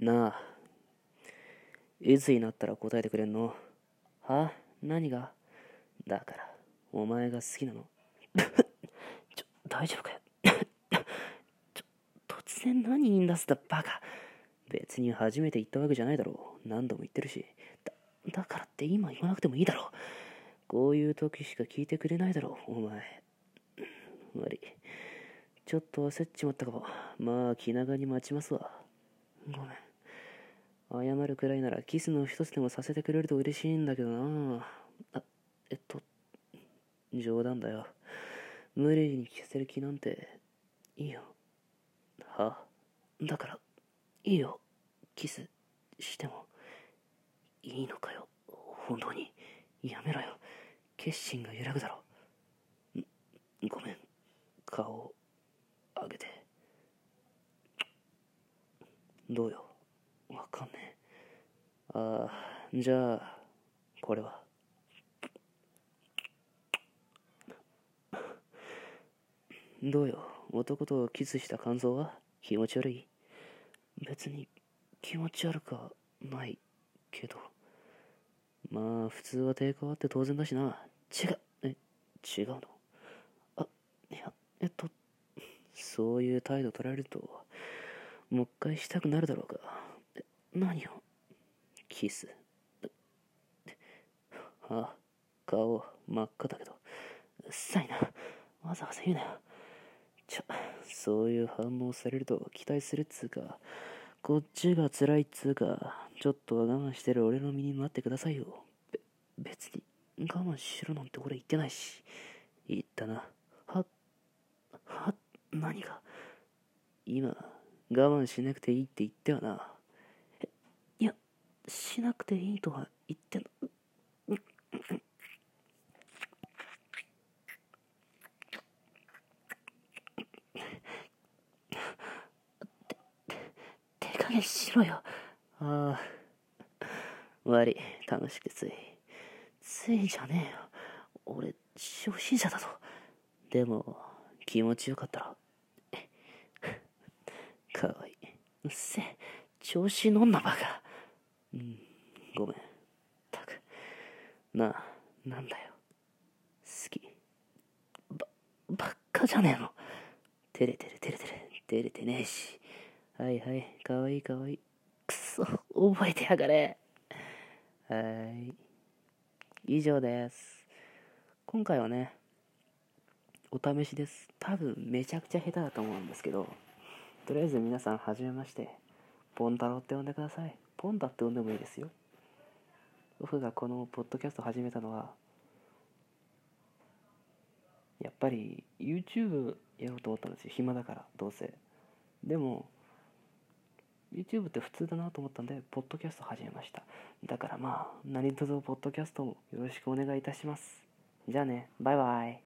なあ。いつになったら答えてくれんの？は？何が？だから、お前が好きなの。ちょ、大丈夫かよ？ちょ、突然何言い出すだ、バカ。別に初めて言ったわけじゃないだろう。何度も言ってるし。だ、だからって今言わなくてもいいだろう。こういう時しか聞いてくれないだろう、お前。悪い。ちょっと焦っちまったかも。まあ、気長に待ちますわ。ごめん。謝るくらいならキスの一つでもさせてくれると嬉しいんだけどなあ、えっと、冗談だよ。無理に聞かせる気なんて、いいよ。はだから、いいよ。キスしても、いいのかよ。本当に。やめろよ。決心が揺らぐだろ。んごめん。顔を上げて。どうよ？わかんねえ。ああ、じゃあ、これは。どうよ。男とキスした感想は？気持ち悪い？別に気持ち悪くはないけど。まあ、普通は抵抗あって当然だしな。違う、え、違うの？あ、いや、えっと、そういう態度取られると、もう一回したくなるだろうか。何を？キス。あ、顔真っ赤だけど。うっさいな。わざわざ言うなよ。ちょ、そういう反応されると期待するっつうか、こっちが辛いっつうか、ちょっとは我慢してる俺の身に待ってくださいよ。べ、別に我慢しろなんて俺言ってないし。言ったな。は、は、何が？今、我慢しなくていいって言ってはな。しなくていいとは言ってな。手加減しろよ。ああ。悪い。楽しくてつい。ついじゃねえよ。俺、初心者だぞ。でも、気持ちよかったら。かわいい。うっせえ。調子乗んなバカ。うん、ごめん。たく。なあ、なんだよ。好き。ば、ばっかじゃねえの。照れてる照れてる。照れてねえし。はいはい、かわいいかわいい。くそ、覚えてやがれ。はーい。以上です。今回はね、お試しです。多分めちゃくちゃ下手だと思うんですけど、とりあえず皆さんはじめまして、ポンタロって呼んでください。ポンタって呼んでもいいですよ。僕がこのポッドキャスト始めたのは、やっぱり YouTube やろうと思ったんですよ。暇だから、どうせ。でも、YouTube って普通だなと思ったんで、ポッドキャスト始めました。だからまあ、何卒ポッドキャストもよろしくお願いいたします。じゃあね、バイバイ。